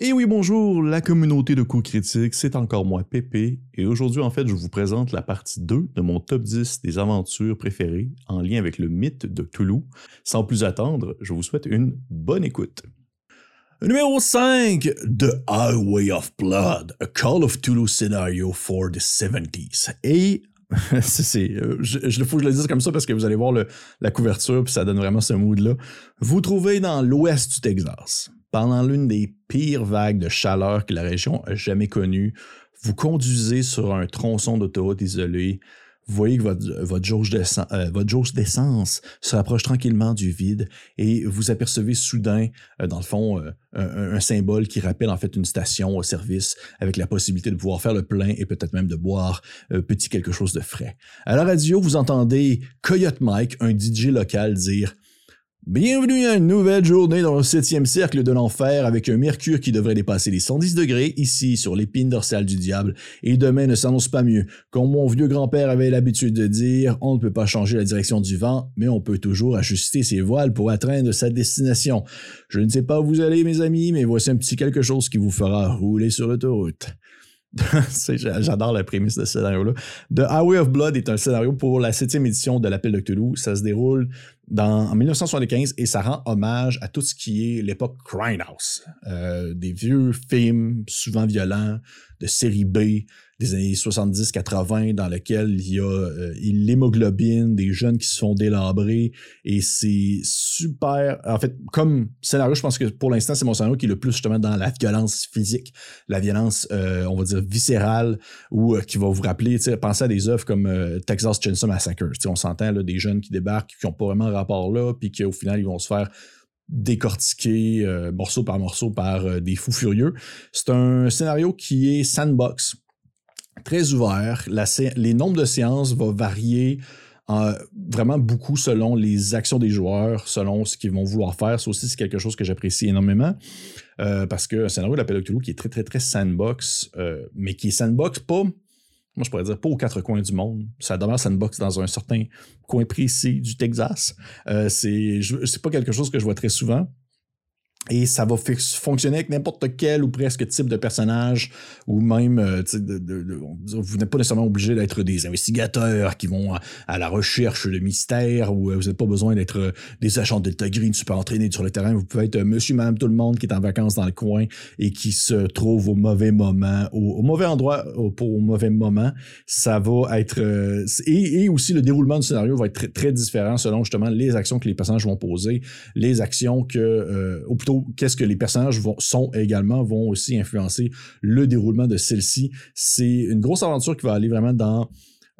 Et oui, bonjour, la communauté de coups critiques, c'est encore moi, Pépé, et aujourd'hui, en fait, je vous présente la partie 2 de mon top 10 des aventures préférées en lien avec le mythe de Toulouse. Sans plus attendre, je vous souhaite une bonne écoute. Numéro 5, The Highway of Blood, a Call of Toulouse scenario for the 70s. Et c'est, euh, je, je, faut que je le dise comme ça parce que vous allez voir la couverture puis ça donne vraiment ce mood-là. Vous trouvez dans l'ouest du Texas pendant l'une des pires vagues de chaleur que la région a jamais connues, vous conduisez sur un tronçon d'autoroute isolé, vous voyez que votre, votre, jauge euh, d'essence se rapproche tranquillement du vide et vous apercevez soudain, euh, dans le fond, euh, un, un, symbole qui rappelle en fait une station au service avec la possibilité de pouvoir faire le plein et peut-être même de boire petit quelque chose de frais. À la radio, vous entendez Coyote Mike, un DJ local, dire Bienvenue à une nouvelle journée dans le septième cercle de l'enfer avec un mercure qui devrait dépasser les 110 degrés ici sur l'épine dorsale du diable et demain ne s'annonce pas mieux. Comme mon vieux grand-père avait l'habitude de dire, on ne peut pas changer la direction du vent, mais on peut toujours ajuster ses voiles pour atteindre sa destination. Je ne sais pas où vous allez mes amis, mais voici un petit quelque chose qui vous fera rouler sur l'autoroute. J'adore la prémisse de ce scénario-là. The Highway of Blood est un scénario pour la septième édition de l'Appel de Cthulhu. Ça se déroule dans, en 1975 et ça rend hommage à tout ce qui est l'époque Grindhouse. Euh, des vieux films, souvent violents, de série B, des années 70-80 dans lequel il y a euh, l'hémoglobine, des jeunes qui se font délabrer et c'est super. En fait, comme scénario, je pense que pour l'instant, c'est mon scénario qui est le plus justement dans la violence physique, la violence, euh, on va dire, viscérale ou euh, qui va vous rappeler, pensez à des œuvres comme Texas Chainsaw Massacre. on s'entend des jeunes qui débarquent, qui n'ont pas vraiment rapport là, puis qu'au final, ils vont se faire décortiquer morceau par morceau par des fous furieux. C'est un scénario qui est sandbox très ouvert. les nombres de séances vont varier euh, vraiment beaucoup selon les actions des joueurs, selon ce qu'ils vont vouloir faire. Ça aussi, c'est quelque chose que j'apprécie énormément. Euh, parce que scénario d'appel Cthulhu qui est très, très, très sandbox, euh, mais qui est sandbox pas, moi je pourrais dire pas aux quatre coins du monde. Ça demeure sandbox dans un certain coin précis du Texas. c'est pas quelque chose que je vois très souvent. Et ça va fonctionner avec n'importe quel ou presque type de personnage, ou même, euh, vous n'êtes pas nécessairement obligé d'être des investigateurs qui vont à, la recherche de mystères, ou euh, vous n'avez pas besoin d'être euh, des agents de Delta Green super entraînés sur le terrain. Vous pouvez être monsieur, madame, tout le monde qui est en vacances dans le coin et qui se trouve au mauvais moment, au, mauvais endroit pour au mauvais moment. Ça va être... et, aussi, le déroulement du scénario va être très, très différent selon justement les actions que les personnages vont poser, les actions que... ou plutôt qu'est-ce que les personnages sont également, vont aussi influencer le déroulement de celle-ci. C'est une grosse aventure qui va aller vraiment dans,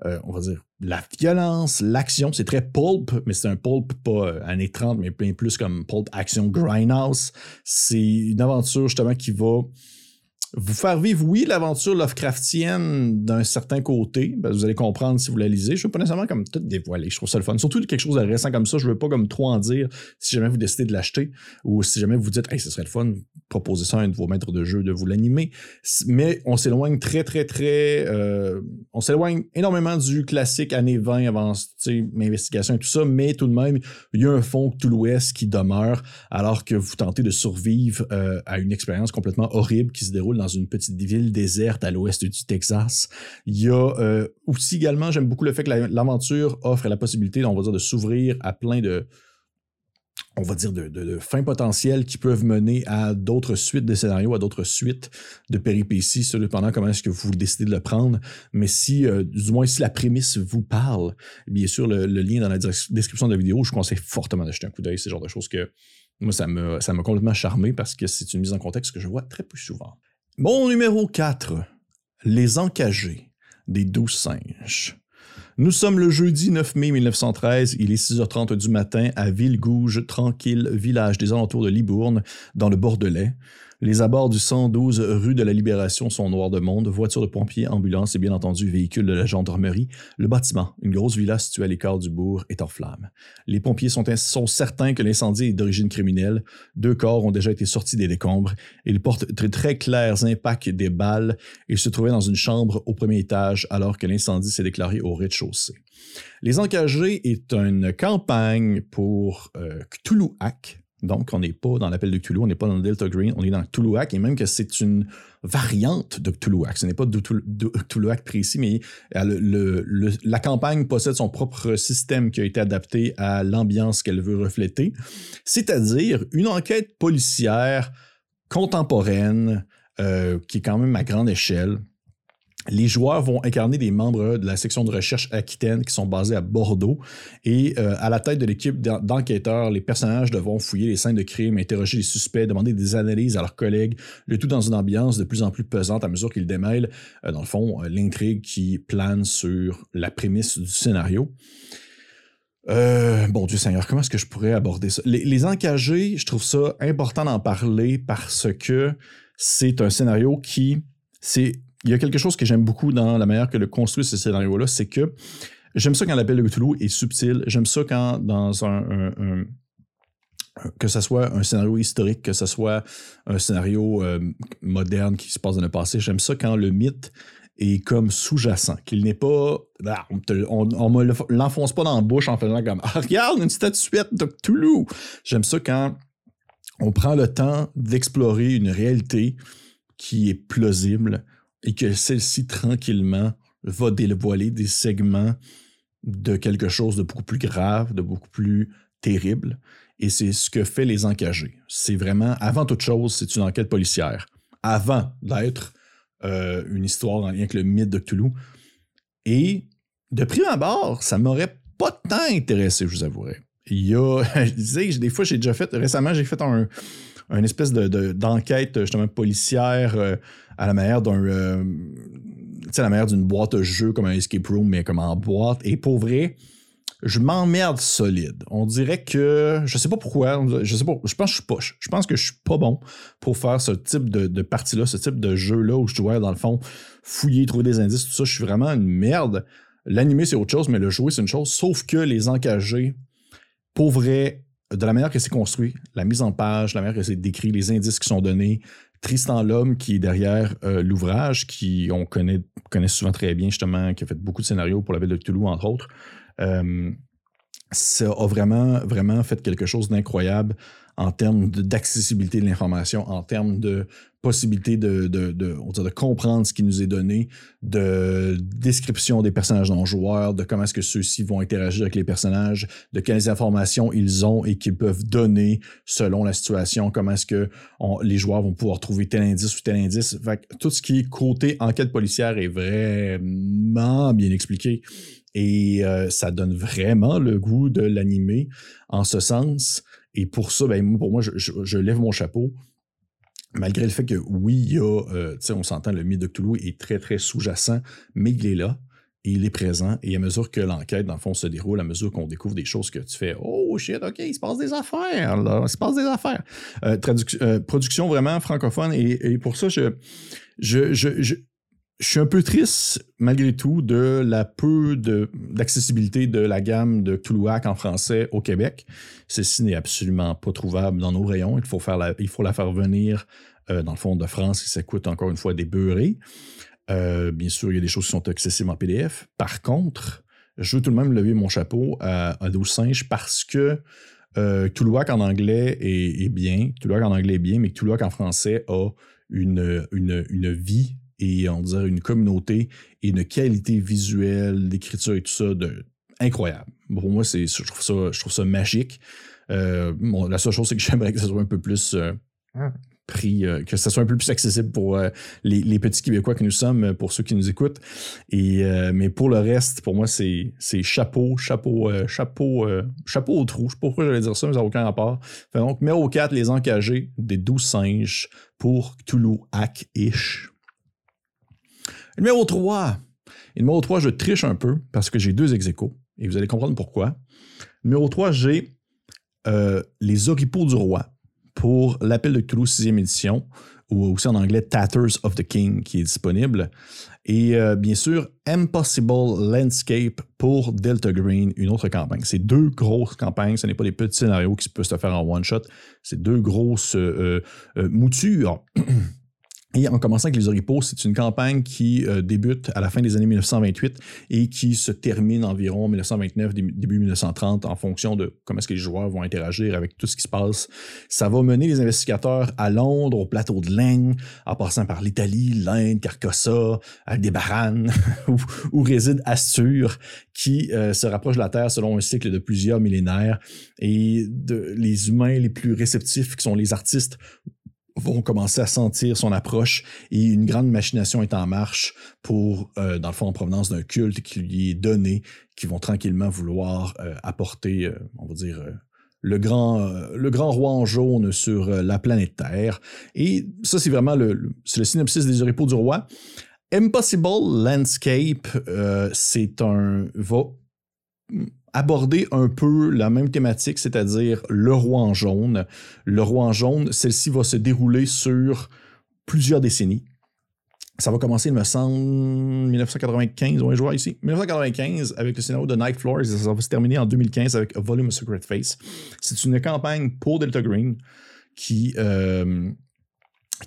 euh, on va dire, la violence, l'action. C'est très pulp, mais c'est un pulp pas euh, années 30, mais plus comme pulp action grindhouse. C'est une aventure justement qui va vous faire vivre, oui, l'aventure Lovecraftienne d'un certain côté. Ben, vous allez comprendre si vous la lisez. Je ne veux pas nécessairement comme tout dévoiler. Je trouve ça le fun. Surtout quelque chose de récent comme ça. Je ne veux pas comme trop en dire si jamais vous décidez de l'acheter ou si jamais vous dites, hey, ce serait le fun, proposer ça à un de vos maîtres de jeu, de vous l'animer. Mais on s'éloigne très, très, très. Euh, on s'éloigne énormément du classique années 20 avant investigation et tout ça. Mais tout de même, il y a un fond tout l'Ouest qui demeure alors que vous tentez de survivre euh, à une expérience complètement horrible qui se déroule dans une petite ville déserte à l'ouest du Texas. Il y a euh, aussi également, j'aime beaucoup le fait que l'aventure offre la possibilité, on va dire, de s'ouvrir à plein de, on va dire, de, fins potentielles qui peuvent mener à d'autres suites de scénarios, à d'autres suites de péripéties, cependant comment est-ce que vous décidez de le prendre. Mais si, euh, du moins, si la prémisse vous parle, bien sûr, le, lien dans la description de la vidéo, je conseille fortement d'acheter un coup d'œil. C'est genre de choses que moi, ça m'a ça complètement charmé parce que c'est une mise en contexte que je vois très peu souvent. Bon numéro 4. Les encagés des douze singes. Nous sommes le jeudi 9 mai 1913, il est 6h30 du matin à Villegouge, tranquille village des alentours de Libourne, dans le Bordelais. Les abords du 112 rue de la Libération sont noirs de monde, voitures de pompiers, ambulances et bien entendu véhicules de la gendarmerie. Le bâtiment, une grosse villa située à l'écart du bourg, est en flammes. Les pompiers sont, certains que l'incendie est d'origine criminelle. Deux corps ont déjà été sortis des décombres. Ils portent très, clairs impacts des balles et se trouvaient dans une chambre au premier étage alors que l'incendie s'est déclaré au rez-de-chaussée. Les Encagés est une campagne pour euh, Donc, on n'est pas dans l'appel de Cthulhu, on n'est pas dans le Delta Green, on est dans Cthulhuac, et même que c'est une variante de Cthulhuac. Ce n'est pas de Cthulhuac précis, mais la campagne possède son propre système qui a été adapté à l'ambiance qu'elle veut refléter, c'est-à-dire une enquête policière contemporaine euh, qui est quand même à grande échelle, les joueurs vont incarner des membres de la section de recherche Aquitaine qui sont basés à Bordeaux. Et euh, à la tête de l'équipe d'enquêteurs, les personnages devront fouiller les scènes de crime, interroger les suspects, demander des analyses à leurs collègues, le tout dans une ambiance de plus en plus pesante à mesure qu'ils démêlent, euh, dans le fond, euh, l'intrigue qui plane sur la prémisse du scénario. bon Dieu Seigneur, comment est-ce que je pourrais aborder ça? Les, les encagés, je trouve ça important d'en parler parce que c'est un scénario qui, c'est il y a quelque chose que j'aime beaucoup dans la manière que le construit ce scénario-là, c'est que j'aime ça quand l'appel de Cthulhu est subtil. J'aime ça quand dans un, que ce soit un scénario historique, que ce soit un scénario euh, moderne qui se passe dans le passé. J'aime ça quand le mythe est comme sous-jacent, qu'il n'est pas. Ah, on, ne l'enfonce pas dans la bouche en faisant comme ah, Regarde une statuette de Cthulhu. J'aime ça quand on prend le temps d'explorer une réalité qui est plausible, et que celle-ci tranquillement va dévoiler des segments de quelque chose de beaucoup plus grave, de beaucoup plus terrible. Et c'est ce que fait les encagés. C'est vraiment, avant toute chose, c'est une enquête policière. Avant d'être euh, une histoire en lien avec le mythe de Cthulhu. Et de prime abord, ça m'aurait pas tant intéressé, je vous avouerai. Il y a, je disais, des fois, j'ai déjà fait, récemment, j'ai fait un, une espèce de, d'enquête justement policière euh, à la manière d'un euh, la manière d'une boîte de jeu comme un escape room mais comme en boîte et pour vrai je m'emmerde solide. On dirait que je sais pas pourquoi, je sais pas, je pense que je suis poche. Je pense que je suis pas bon pour faire ce type de, de partie-là, ce type de jeu-là où je dois, dans le fond, fouiller, trouver des indices, tout ça. Je suis vraiment une merde. L'animer, c'est autre chose, mais le jouer, c'est une chose. Sauf que les encagés, pour vrai, de la manière que c'est construit, la mise en page, la manière que c'est décrit, les indices qui sont donnés, Tristan Lhomme qui est derrière euh, l'ouvrage, qui on connaît, connaît souvent très bien justement, qui a fait beaucoup de scénarios pour la ville de Toulouse entre autres, euh, ça a vraiment, vraiment fait quelque chose d'incroyable en termes d'accessibilité de, l'information, en termes de possibilité de, de, de, de, comprendre ce qui nous est donné, de description des personnages non joueurs, de comment est-ce que ceux-ci vont interagir avec les personnages, de quelles informations ils ont et qu'ils peuvent donner selon la situation, comment est-ce que les joueurs vont pouvoir trouver tel indice ou tel indice. tout ce qui est côté enquête policière est vraiment bien expliqué. Et euh, ça donne vraiment le goût de l'animer en ce sens. Et pour ça, ben, pour moi, je, lève mon chapeau. Malgré le fait que oui, il y a, euh, on s'entend, le mythe de Cthulhu est très, très sous-jacent, mais il est là et il est présent. Et à mesure que l'enquête, dans le fond, se déroule, à mesure qu'on découvre des choses que tu fais Oh shit, OK, il se passe des affaires, là, il se passe des affaires. Euh, production vraiment francophone. Et, pour ça, je, je, je, je suis un peu triste, malgré tout, de la peu d'accessibilité de, la gamme de Cthulhuac en français au Québec. Ceci n'est absolument pas trouvable dans nos rayons. Il faut, faire la, il faut la faire venir euh, dans le fond de France et ça coûte encore une fois des beurrés. Euh, bien sûr, il y a des choses qui sont accessibles en PDF. Par contre, je veux tout de même lever mon chapeau à, à 12 singes parce que euh, en anglais est, bien, Cthulhuac en anglais est bien, mais Cthulhuac en français a une, une, une vie et on dirait une communauté et une qualité visuelle, d'écriture et tout ça de incroyable. Pour moi, c'est, je, trouve ça, je trouve ça magique. Euh, la seule chose, c'est que j'aimerais que ça soit un peu plus euh, ah. pris, euh, que ça soit un peu plus accessible pour les, petits Québécois que nous sommes, pour ceux qui nous écoutent. Et, mais pour le reste, pour moi, c'est, c'est chapeau, chapeau, chapeau, chapeau au trou. Je sais pas pourquoi j'allais dire ça, mais ça n'a aucun rapport. donc, numéro 4, les encagés des 12 singes pour Cthulhu Hack-ish. Numéro 3. numéro 3, je triche un peu parce que j'ai deux ex et vous allez comprendre pourquoi. Numéro 3, j'ai euh, Les Oripeaux du Roi pour l'appel de Cthulhu 6e édition, ou aussi en anglais Tatters of the King qui est disponible. Et euh, bien sûr, Impossible Landscape pour Delta Green, une autre campagne. C'est deux grosses campagnes, ce n'est pas des petits scénarios qui peuvent se faire en one-shot, c'est deux grosses euh, moutures Et en commençant avec les Oripeaux, c'est une campagne qui euh, débute à la fin des années 1928 et qui se termine environ 1929, début 1930 en fonction de comment est-ce que les joueurs vont interagir avec tout ce qui se passe. Ça va mener les investigateurs à Londres, au plateau de Laing, en passant par l'Italie, l'Inde, Carcossa, Aldébaran, où, où réside Astur, qui euh, se rapproche de la Terre selon un cycle de plusieurs millénaires. Et de, les humains les plus réceptifs, qui sont les artistes, vont commencer à sentir son approche et une grande machination est en marche pour, euh, dans le fond, en provenance d'un culte qui lui est donné, qui vont tranquillement vouloir euh, apporter, euh, on va dire, le grand, le grand roi en jaune sur la planète Terre. Et ça, c'est vraiment le, le, le synopsis des oripeaux du roi. Impossible Landscape, c'est un va aborder un peu la même thématique, c'est-à-dire le roi en jaune. Le roi en jaune, celle-ci va se dérouler sur plusieurs décennies. Ça va commencer, il me semble, 1995, on va jouer ici. 1995 avec le scénario de Night Floors et ça va se terminer en 2015 avec A Volume of Secret Face. C'est une campagne pour Delta Green qui, euh,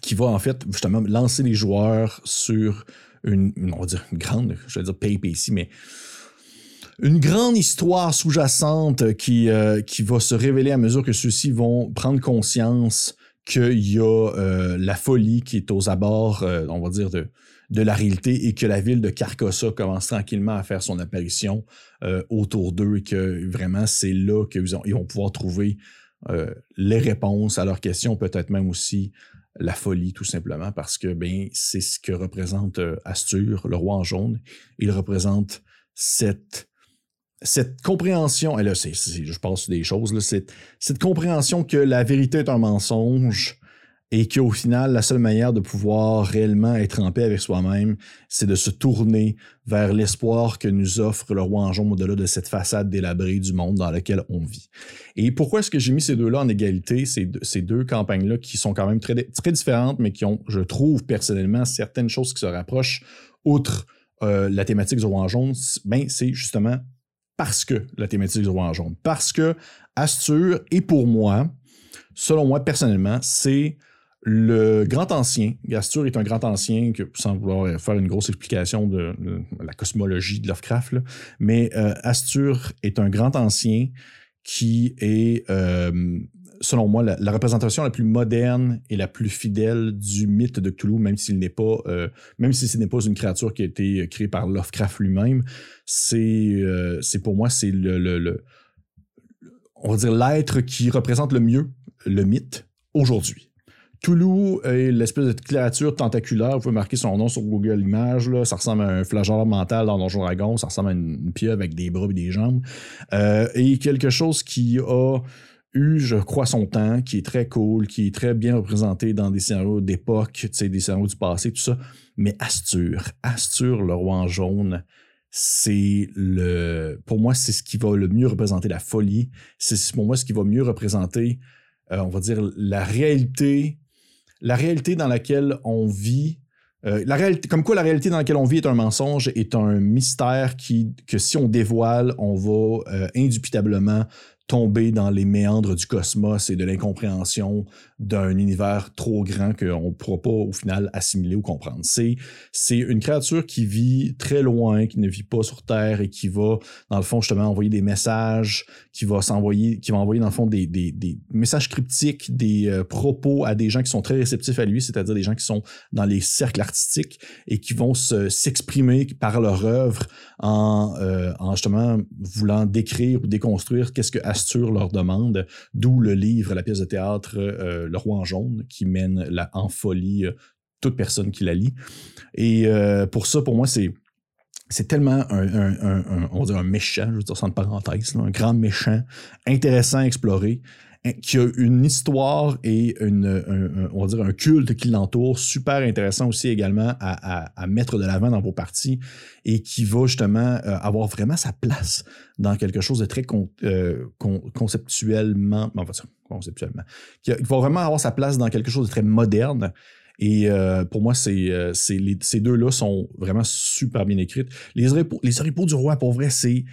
qui va en fait justement lancer les joueurs sur une, on va dire grande, je vais dire pape ici, mais une grande histoire sous-jacente qui, euh, qui va se révéler à mesure que ceux-ci vont prendre conscience qu'il y a euh, la folie qui est aux abords, euh, on va dire, de, de la réalité et que la ville de Carcossa commence tranquillement à faire son apparition euh, autour d'eux et que vraiment c'est là qu'ils ils vont pouvoir trouver euh, les réponses à leurs questions, peut-être même aussi la folie tout simplement parce que ben c'est ce que représente euh, Astur, le roi en jaune. Il représente cette cette compréhension, et là, c'est, je pense des choses, là, cette, compréhension que la vérité est un mensonge et qu'au final, la seule manière de pouvoir réellement être en paix avec soi-même, c'est de se tourner vers l'espoir que nous offre le roi en jaune au-delà de cette façade délabrée du monde dans lequel on vit. Et pourquoi est-ce que j'ai mis ces deux-là en égalité, ces deux, campagnes-là qui sont quand même très, différentes, mais qui ont, je trouve personnellement, certaines choses qui se rapprochent, outre euh, la thématique du roi en jaune, c'est justement parce que la thématique du roi en jaune. Parce que Astur est pour moi, selon moi personnellement, c'est le grand ancien. Astur est un grand ancien, que, sans vouloir faire une grosse explication de, la cosmologie de Lovecraft, mais euh, Astur est un grand ancien qui est, euh, selon moi, la, représentation la plus moderne et la plus fidèle du mythe de Cthulhu, même s'il n'est pas, euh, même si ce n'est pas une créature qui a été créée par Lovecraft lui-même, c'est, euh, c'est pour moi, c'est le, le, on va dire l'être qui représente le mieux le mythe aujourd'hui. Cthulhu est l'espèce de créature tentaculaire. Vous pouvez marquer son nom sur Google Images. Là. Ça ressemble à un flageur mental dans Donjon Dragon. Ça ressemble à une pieuvre avec des bras et des jambes. Euh, et quelque chose qui a eu, je crois, son temps, qui est très cool, qui est très bien représenté dans des scénarios d'époque, des scénarios du passé, tout ça. Mais Astur, Astur, le roi en jaune, c'est le. Pour moi, c'est ce qui va le mieux représenter la folie. C'est pour moi ce qui va mieux représenter, euh, on va dire, la réalité la réalité dans laquelle on vit, euh, la réalité, comme quoi la réalité dans laquelle on vit est un mensonge, est un mystère qui, que si on dévoile, on va euh, indubitablement tomber dans les méandres du cosmos et de l'incompréhension d'un univers trop grand qu'on ne pourra pas au final assimiler ou comprendre. C'est, c'est une créature qui vit très loin, qui ne vit pas sur Terre et qui va, dans le fond, justement, envoyer des messages, qui va s'envoyer, qui va envoyer, dans le fond, des, des, des messages cryptiques, des euh, propos à des gens qui sont très réceptifs à lui, c'est-à-dire des gens qui sont dans les cercles artistiques et qui vont se, s'exprimer par leur œuvre en, euh, en justement voulant décrire ou déconstruire qu'est-ce que Leur demande, d'où le livre, la pièce de théâtre, euh, Le Roi en jaune, qui mène la, en folie euh, toute personne qui la lit. Et euh, pour ça, pour moi, c'est c'est tellement un, on va dire un méchant, je veux dire ça en parenthèse, là, un grand méchant, intéressant à explorer, qui a une histoire et une, un, on va dire un culte qui l'entoure, super intéressant aussi également à, mettre de l'avant dans vos parties et qui va justement euh, avoir vraiment sa place dans quelque chose de très euh, con, conceptuellement, conceptuellement, qui, va vraiment avoir sa place dans quelque chose de très moderne et euh, pour moi, ces deux-là sont vraiment super bien écrites. Les les du roi, pour vrai, c'est,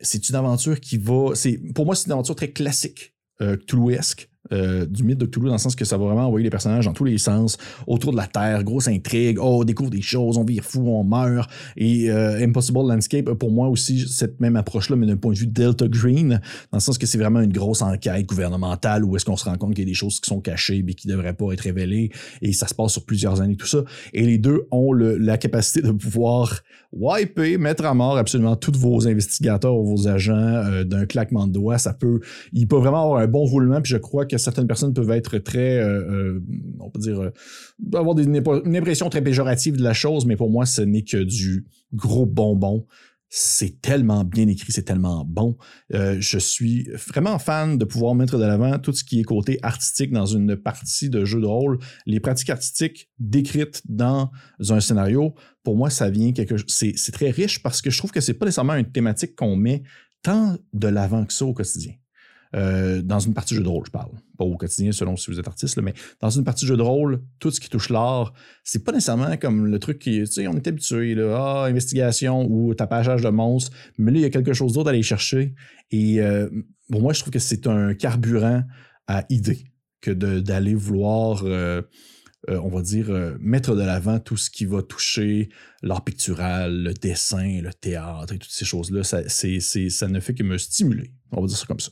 c'est une aventure qui va. C'est, pour moi, c'est une aventure très classique, euh, Cthulhuesque. euh, du mythe de Cthulhu, dans le sens que ça va vraiment envoyer les personnages dans tous les sens, autour de la Terre, grosse intrigue, oh, on découvre des choses, on vire fou, on meurt. Et euh, Impossible Landscape, pour moi aussi, cette même approche-là, mais d'un point de vue Delta Green, dans le sens que c'est vraiment une grosse enquête gouvernementale où est-ce qu'on se rend compte qu'il y a des choses qui sont cachées mais qui ne devraient pas être révélées, et ça se passe sur plusieurs années, tout ça. Et les deux ont la capacité de pouvoir wiper, mettre à mort absolument tous vos investigateurs ou vos agents euh, d'un claquement de doigts. Ça peut, il peut vraiment avoir un bon roulement, puis je crois que certaines personnes peuvent être très, euh, euh, on peut dire, avoir une, une impression très péjorative de la chose, mais pour moi, ce n'est que du gros bonbon c'est tellement bien écrit, c'est tellement bon. Euh, je suis vraiment fan de pouvoir mettre de l'avant tout ce qui est côté artistique dans une partie de jeu de rôle. Les pratiques artistiques décrites dans un scénario, pour moi, ça vient quelque c'est, c'est très riche parce que je trouve que c'est pas nécessairement une thématique qu'on met tant de l'avant que ça au quotidien. Euh, dans une partie jeu de rôle, je parle. Pas au quotidien selon si vous êtes artiste, mais dans une partie jeu de rôle, tout ce qui touche l'art, c'est pas nécessairement comme le truc qui, tu sais, on est habitué, là, ah, investigation ou tapage de monstres, mais là, il y a quelque chose d'autre à aller chercher. Et euh, pour moi, je trouve que c'est un carburant à idées que d'aller vouloir. Euh, on va dire, mettre de l'avant tout ce qui va toucher l'art pictural, le dessin, le théâtre et toutes ces choses-là. Ça, ça ne fait que me stimuler. On va dire ça comme ça.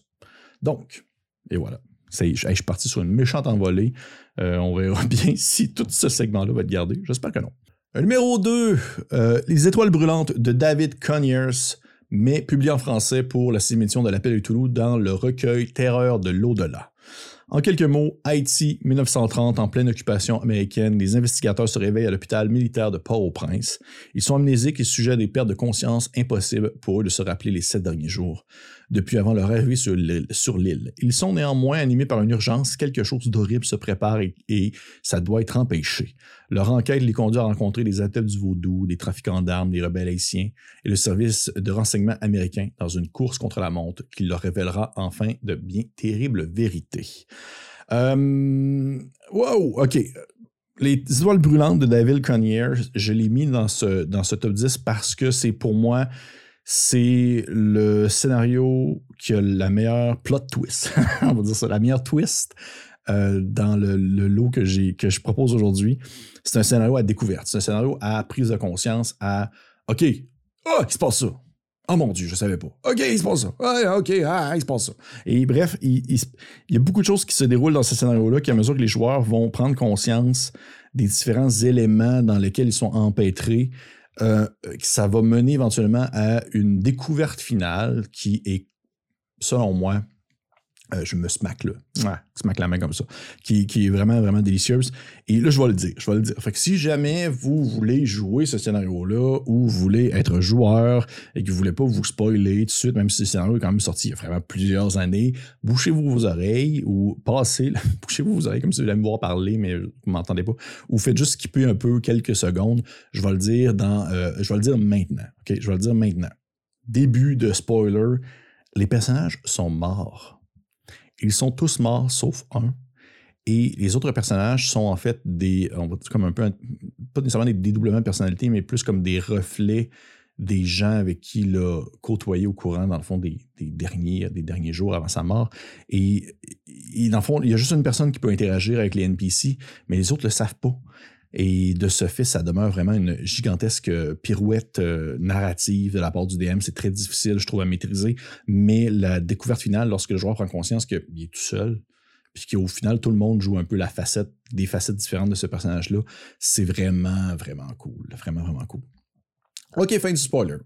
Donc, et voilà. Je, suis parti sur une méchante envolée. Euh, on verra bien si tout ce segment-là va être gardé. J'espère que non. Numéro 2, euh, Les étoiles brûlantes de David Conyers, mais publié en français pour la sixième édition de l'Appel de Toulouse dans le recueil Terreur de l'au-delà. En quelques mots, Haïti, 1930, en pleine occupation américaine, les investigateurs se réveillent à l'hôpital militaire de Port-au-Prince. Ils sont amnésiques et sujets à des pertes de conscience impossibles pour eux de se rappeler les sept derniers jours depuis avant leur arrivée sur l'île. Ils sont néanmoins animés par une urgence, quelque chose d'horrible se prépare et, ça doit être empêché. Leur enquête les conduit à rencontrer des adeptes du vaudou, des trafiquants d'armes, des rebelles haïtiens et le service de renseignement américain dans une course contre la montre qui leur révélera enfin de bien terribles vérités. Euh, wow, ok. Les étoiles brûlantes de David Connier, je l'ai mis dans ce, dans ce top 10 parce que c'est pour moi c'est le scénario qui a la meilleure plot twist, on va dire ça, la meilleure twist euh, dans le, lot que, je propose aujourd'hui. C'est un scénario à découverte, c'est un scénario à prise de conscience, à OK, oh, il se passe ça. Oh mon Dieu, je savais pas. OK, il se passe ça. OK, ah, il se passe ça. Et bref, il, y a beaucoup de choses qui se déroulent dans ce scénario-là, qu'à mesure que les joueurs vont prendre conscience des différents éléments dans lesquels ils sont empêtrés, euh, ça va mener éventuellement à une découverte finale qui est, selon moi, euh, je me smack là. Ouais, smack la main comme ça. Qui, est vraiment, vraiment délicieuse. Et là, je vais le dire. Je vais le dire. Fait que si jamais vous voulez jouer ce scénario-là ou vous voulez être joueur et que vous voulez pas vous spoiler tout de suite, même si le scénario est quand même sorti il y a vraiment plusieurs années, bouchez-vous vos oreilles ou passez, bouchez-vous vos oreilles comme si vous allez me voir parler, mais vous m'entendez pas. Ou faites juste skipper un peu quelques secondes. Je vais le dire dans, euh, je vais le dire maintenant. OK? Je vais le dire maintenant. Début de spoiler. Les personnages sont morts ils sont tous morts sauf un. Et les autres personnages sont en fait des, on va dire comme un peu, pas nécessairement des dédoublements de personnalité, mais plus comme des reflets des gens avec qui il a côtoyé au courant, dans le fond, des, derniers, des derniers jours avant sa mort. Et, dans le fond, il y a juste une personne qui peut interagir avec les NPC, mais les autres ne le savent pas. Et de ce fait, ça demeure vraiment une gigantesque euh, pirouette euh, narrative de la part du DM. C'est très difficile, je trouve, à maîtriser. Mais la découverte finale, lorsque le joueur prend conscience qu'il est tout seul, puis qu'au final, tout le monde joue un peu la facette, des facettes différentes de ce personnage-là, c'est vraiment, vraiment cool. Vraiment, vraiment cool. OK, fin du spoiler.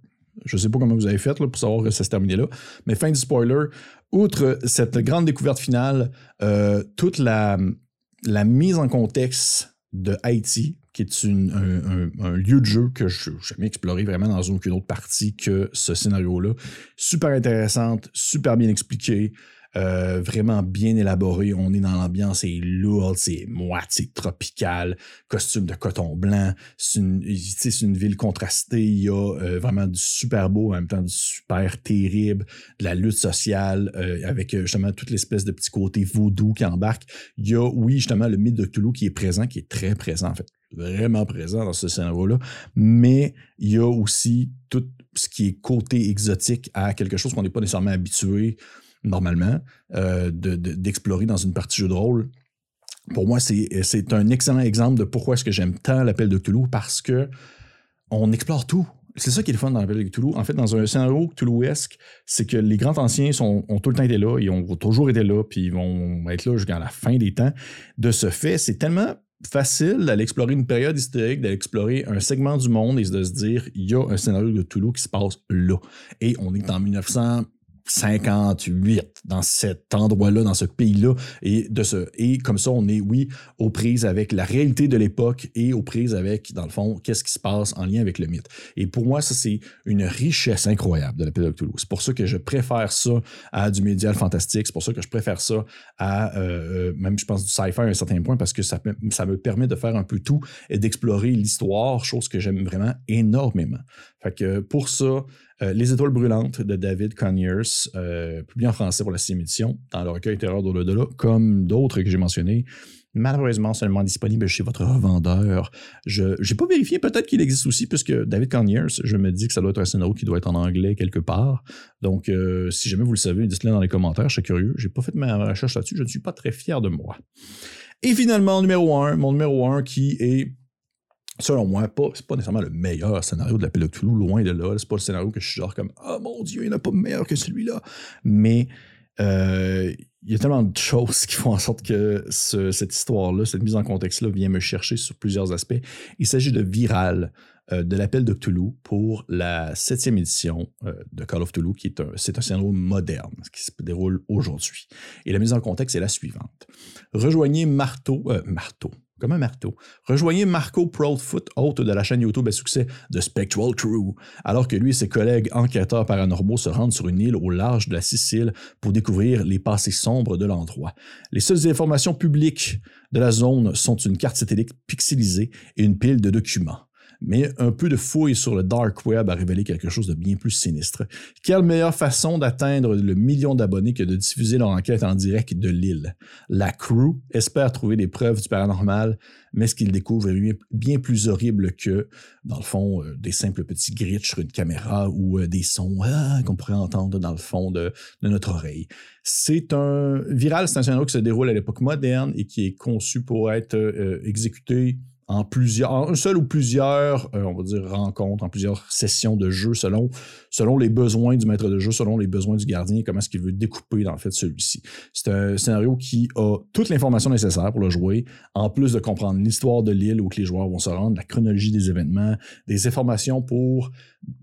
Je ne sais pas comment vous avez fait pour savoir que ça se terminait là, mais fin du spoiler. Outre cette grande découverte finale, euh, toute la, la mise en contexte de Haïti, qui est un, lieu de jeu que je n'ai jamais exploré vraiment dans aucune autre partie que ce scénario-là. Super intéressante, super bien expliqué. Euh, vraiment bien élaboré. On est dans l'ambiance, c'est lourd, c'est moitié tropical, costume de coton blanc. C'est une, une, ville contrastée. Il y a euh, vraiment du super beau, en même temps du super terrible, de la lutte sociale, euh, avec justement toute l'espèce de petit côté vaudou qui embarque. Il y a, oui, justement, le mythe de Toulouse qui est présent, qui est très présent, en fait vraiment présent dans ce scénario-là, mais il y a aussi tout ce qui est côté exotique à quelque chose qu'on n'est pas nécessairement habitué normalement, d'explorer dans une partie jeu de rôle. Pour moi, c'est un excellent exemple de pourquoi est-ce que j'aime tant l'appel de Cthulhu, parce que on explore tout c'est ça qui est le fun dans l'appel de Cthulhu. En fait, dans un scénario Cthulhuesque, c'est que les grands anciens ont tout le temps été là, ils ont toujours été là, puis ils vont être là jusqu'à la fin des temps. De ce fait, c'est tellement facile d'aller explorer une période historique, d'aller explorer un segment du monde et de se dire, il y a un scénario de Cthulhu qui se passe là. Et on est en 1900, 58 dans cet endroit-là, dans ce pays-là. Et, de ce, et comme ça, on est, oui, aux prises avec la réalité de l'époque et aux prises avec, dans le fond, qu'est-ce qui se passe en lien avec le mythe. Et pour moi, ça, c'est une richesse incroyable de la de Toulouse. C'est pour ça que je préfère ça à du médial fantastique. C'est pour ça que je préfère ça à, euh, même, je pense, du sci-fi à un certain point, parce que ça, ça me permet de faire un peu tout et d'explorer l'histoire, chose que j'aime vraiment énormément. Fait que pour ça, euh, Les étoiles brûlantes de David Conyers, euh, publié en français pour la sixième édition, dans le recueil Terreur d'au-delà, comme d'autres que j'ai mentionnés, malheureusement seulement disponible chez votre revendeur. Je n'ai pas vérifié, peut-être qu'il existe aussi, puisque David Conyers, je me dis que ça doit être un scénario qui doit être en anglais quelque part. Donc, euh, si jamais vous le savez, dites-le dans les commentaires, je suis curieux. J'ai pas fait ma recherche là-dessus, je ne suis pas très fier de moi. Et finalement, numéro 1, mon numéro 1 qui est selon moi, pas, c'est pas nécessairement le meilleur scénario de la de Cthulhu, loin de là. C'est pas le scénario que je suis genre comme Oh mon Dieu, il n'y en a pas meilleur que celui-là. Mais euh, il y a tellement de choses qui font en sorte que cette histoire-là, cette mise en contexte-là vient me chercher sur plusieurs aspects. Il s'agit de Viral, euh, de l'appel de Cthulhu pour la septième édition euh, de Call of Cthulhu, qui est un, c'est un scénario moderne qui se déroule aujourd'hui. Et la mise en contexte est la suivante. Rejoignez Marteau, Marteau, comme un marteau. Rejoignez Marco Proudfoot, hôte de la chaîne YouTube à succès de Spectral Crew, alors que lui et ses collègues enquêteurs paranormaux se rendent sur une île au large de la Sicile pour découvrir les passés sombres de l'endroit. Les seules informations publiques de la zone sont une carte satellite pixelisée et une pile de documents mais un peu de fouille sur le dark web a révélé quelque chose de bien plus sinistre. Quelle meilleure façon d'atteindre le million d'abonnés que de diffuser leur enquête en direct de l'île? La crew espère trouver des preuves du paranormal, mais ce qu'ils découvrent est bien plus horrible que, dans le fond, euh, des simples petits glitches sur une caméra ou euh, des sons ah, qu'on pourrait entendre dans le fond de, notre oreille. C'est un viral, c'est un scénario qui se déroule à l'époque moderne et qui est conçu pour être euh, exécuté en plusieurs, en un seul ou plusieurs, euh, on va dire, rencontres, en plusieurs sessions de jeu selon, selon les besoins du maître de jeu, selon les besoins du gardien, comment est-ce qu'il veut découper, dans fait, celui-ci. C'est un scénario qui a toute l'information nécessaire pour le jouer, en plus de comprendre l'histoire de l'île où les joueurs vont se rendre, la chronologie des événements, des informations pour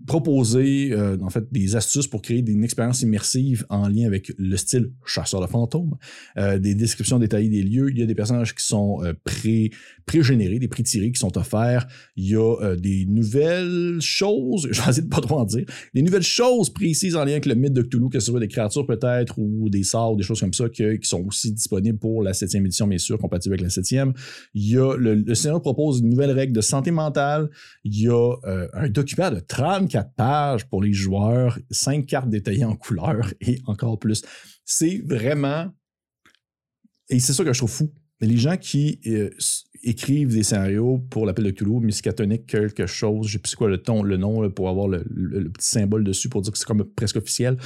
proposer euh, en fait des astuces pour créer une expérience immersive en lien avec le style chasseur de fantômes, euh, des descriptions détaillées des lieux. Il y a des personnages qui sont euh, pré pré-générés, des pré-tirés qui sont offerts. Il y a des nouvelles choses, de pas trop en dire, des nouvelles choses précises en lien avec le mythe de Cthulhu, que ce soit des créatures peut-être ou des sorts ou des choses comme ça qui sont aussi disponibles pour la septième édition, bien sûr, compatible avec la septième. Il y a le, le propose une nouvelle règle de santé mentale. Il y a un document de 30 quatre pages pour les joueurs, cinq cartes détaillées en couleur et encore plus. C'est vraiment. Et c'est ça que je trouve fou. Les gens qui euh, écrivent des scénarios pour l'appel de Cthulhu, Miskatonic, quelque chose, je ne sais plus quoi le, ton, le nom pour avoir le, petit symbole dessus pour dire que c'est comme presque officiel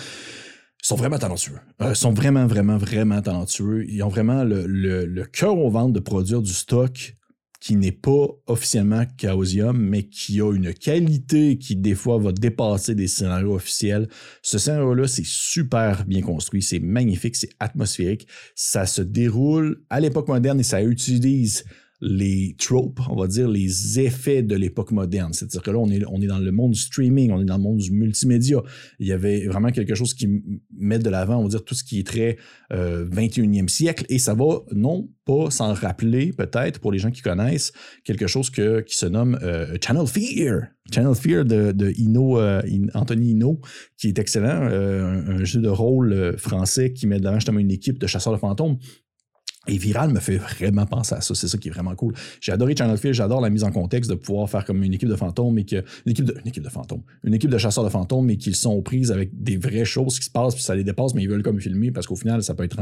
sont vraiment talentueux. Ils sont vraiment, vraiment, vraiment talentueux. Ils ont vraiment le, le cœur au ventre de produire du stock qui n'est pas officiellement Chaosium, mais qui a une qualité qui, des fois, va dépasser des scénarios officiels. Ce scénario-là, c'est super bien construit, c'est magnifique, c'est atmosphérique. Ça se déroule à l'époque moderne et ça utilise les tropes, on va dire les effets de l'époque moderne. C'est-à-dire que là, on est, dans le monde du streaming, on est dans le monde du multimédia. Il y avait vraiment quelque chose qui met de l'avant, on va dire, tout ce qui est très 21e euh, siècle. Et ça va, non pas s'en rappeler, peut-être, pour les gens qui connaissent, quelque chose qui se nomme euh, Channel Fear. Channel Fear de, de euh, Anthony Hino, qui est excellent, un, jeu de rôle français qui met de l'avant justement une équipe de chasseurs de fantômes et Viral me fait vraiment penser à ça. C'est ça qui est vraiment cool. J'ai adoré Channel Fear, j'adore la mise en contexte de pouvoir faire comme une équipe de fantômes et que. Une équipe de, une équipe de fantômes. Une équipe de chasseurs de fantômes, mais qu'ils sont aux prises avec des vraies choses qui se passent, puis ça les dépasse, mais ils veulent comme filmer parce qu'au final, ça peut être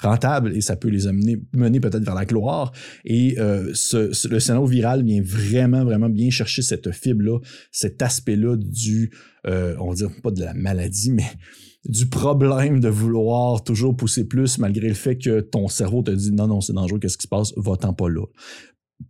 rentable et ça peut les amener, mener peut-être vers la gloire. Et euh, le scénario viral vient vraiment, vraiment bien chercher cette fibre-là, cet aspect-là du. Euh, on va dire pas de la maladie, mais du problème de vouloir toujours pousser plus malgré le fait que ton cerveau te dit non, non, c'est dangereux, qu'est-ce qui se passe, va-t'en pas là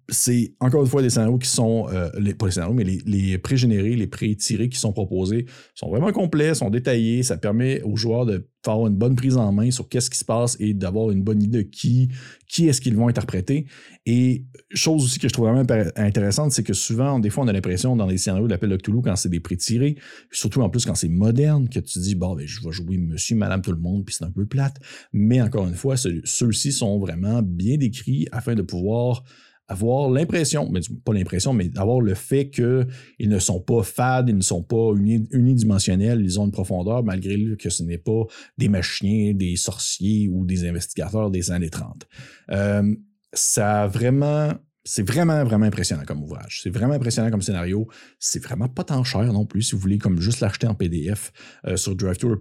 c'est encore une fois des scénarios qui sont, euh, les, pas les scénarios, mais les, pré-générés, les pré-tirés qui sont proposés sont vraiment complets, sont détaillés. Ça permet aux joueurs de faire une bonne prise en main sur qu'est-ce qui se passe et d'avoir une bonne idée de qui, qui est-ce qu'ils vont interpréter. Et chose aussi que je trouve vraiment intéressante, c'est que souvent, des fois, on a l'impression dans les scénarios de l'appel de Cthulhu, quand c'est des pré-tirés, surtout en plus quand c'est moderne, que tu dis, bon, ben, je vais jouer monsieur, madame, tout le monde, puis c'est un peu plate. Mais encore une fois, ceux-ci sont vraiment bien décrits afin de pouvoir avoir l'impression, mais pas l'impression, mais avoir le fait qu'ils ne sont pas fades, ils ne sont pas unidimensionnels, ils ont une profondeur, malgré que ce n'est pas des machiniens, des sorciers ou des investigateurs des années 30. Euh, ça vraiment. C'est vraiment, vraiment impressionnant comme ouvrage. C'est vraiment impressionnant comme scénario. C'est vraiment pas tant cher non plus, si vous voulez, comme juste l'acheter en PDF euh, sur DriveThru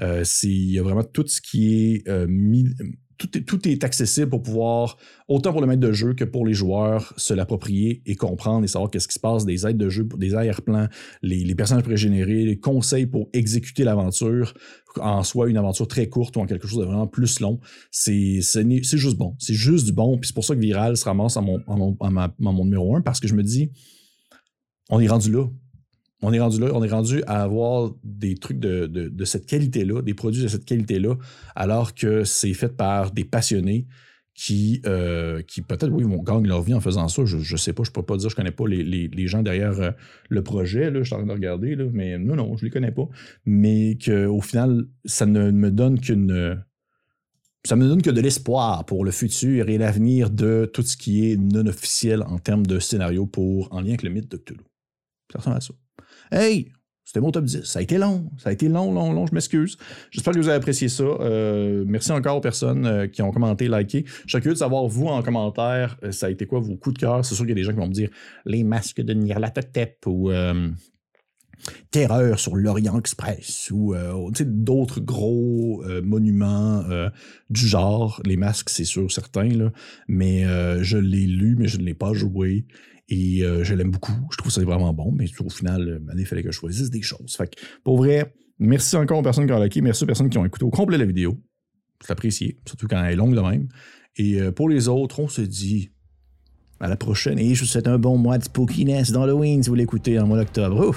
euh, il y a vraiment tout ce qui est mis, tout est, accessible pour pouvoir, autant pour le maître de jeu que pour les joueurs, se l'approprier et comprendre et savoir qu'est-ce qui se passe, des aides de jeu, des arrière-plans, les, personnages pré-générés, les conseils pour exécuter l'aventure, en soit une aventure très courte ou en quelque chose de vraiment plus long. C'est juste bon. C'est juste du bon. Puis c'est pour ça que Viral se ramasse à mon, mon numéro un parce que je me dis, on est rendu là on est rendu là, on est rendu à avoir des trucs de, cette qualité-là, des produits de cette qualité-là, alors que c'est fait par des passionnés qui, euh, qui peut-être, oui, vont gagner leur vie en faisant ça. Je ne sais pas, je ne peux pas dire, je ne connais pas les, gens derrière euh, le projet, là, je suis en train de regarder, là, mais non, non, je ne les connais pas. Mais qu'au final, ça ne me donne qu'une. Ça me donne que de l'espoir pour le futur et l'avenir de tout ce qui est non officiel en termes de scénario pour en lien avec le mythe de Cthulhu. Ça ressemble à ça. Hey, c'était mon top 10. Ça a été long. Ça a été long, long, long. Je m'excuse. J'espère que vous avez apprécié ça. Euh, merci encore aux personnes euh, qui ont commenté, liké. Je suis curieux de savoir, vous, en commentaire, euh, ça a été quoi vos coups de cœur? C'est sûr qu'il y a des gens qui vont me dire les masques de Nyarlathotep ou Terreur sur l'Orient Express ou d'autres gros monuments du genre. Les masques, c'est sûr, certains, mais je l'ai lu, mais je ne l'ai pas joué. Et euh, je l'aime beaucoup. Je trouve ça vraiment bon, mais au final, euh, il fallait que je choisisse des choses. Fait que, pour vrai, merci encore aux personnes qui ont liké, merci aux personnes qui ont écouté au complet la vidéo. C'est apprécié, surtout quand elle est longue de même. Et euh, pour les autres, on se dit à la prochaine. Et je vous souhaite un bon mois de spookiness d'Halloween si vous l'écoutez en mois d'octobre.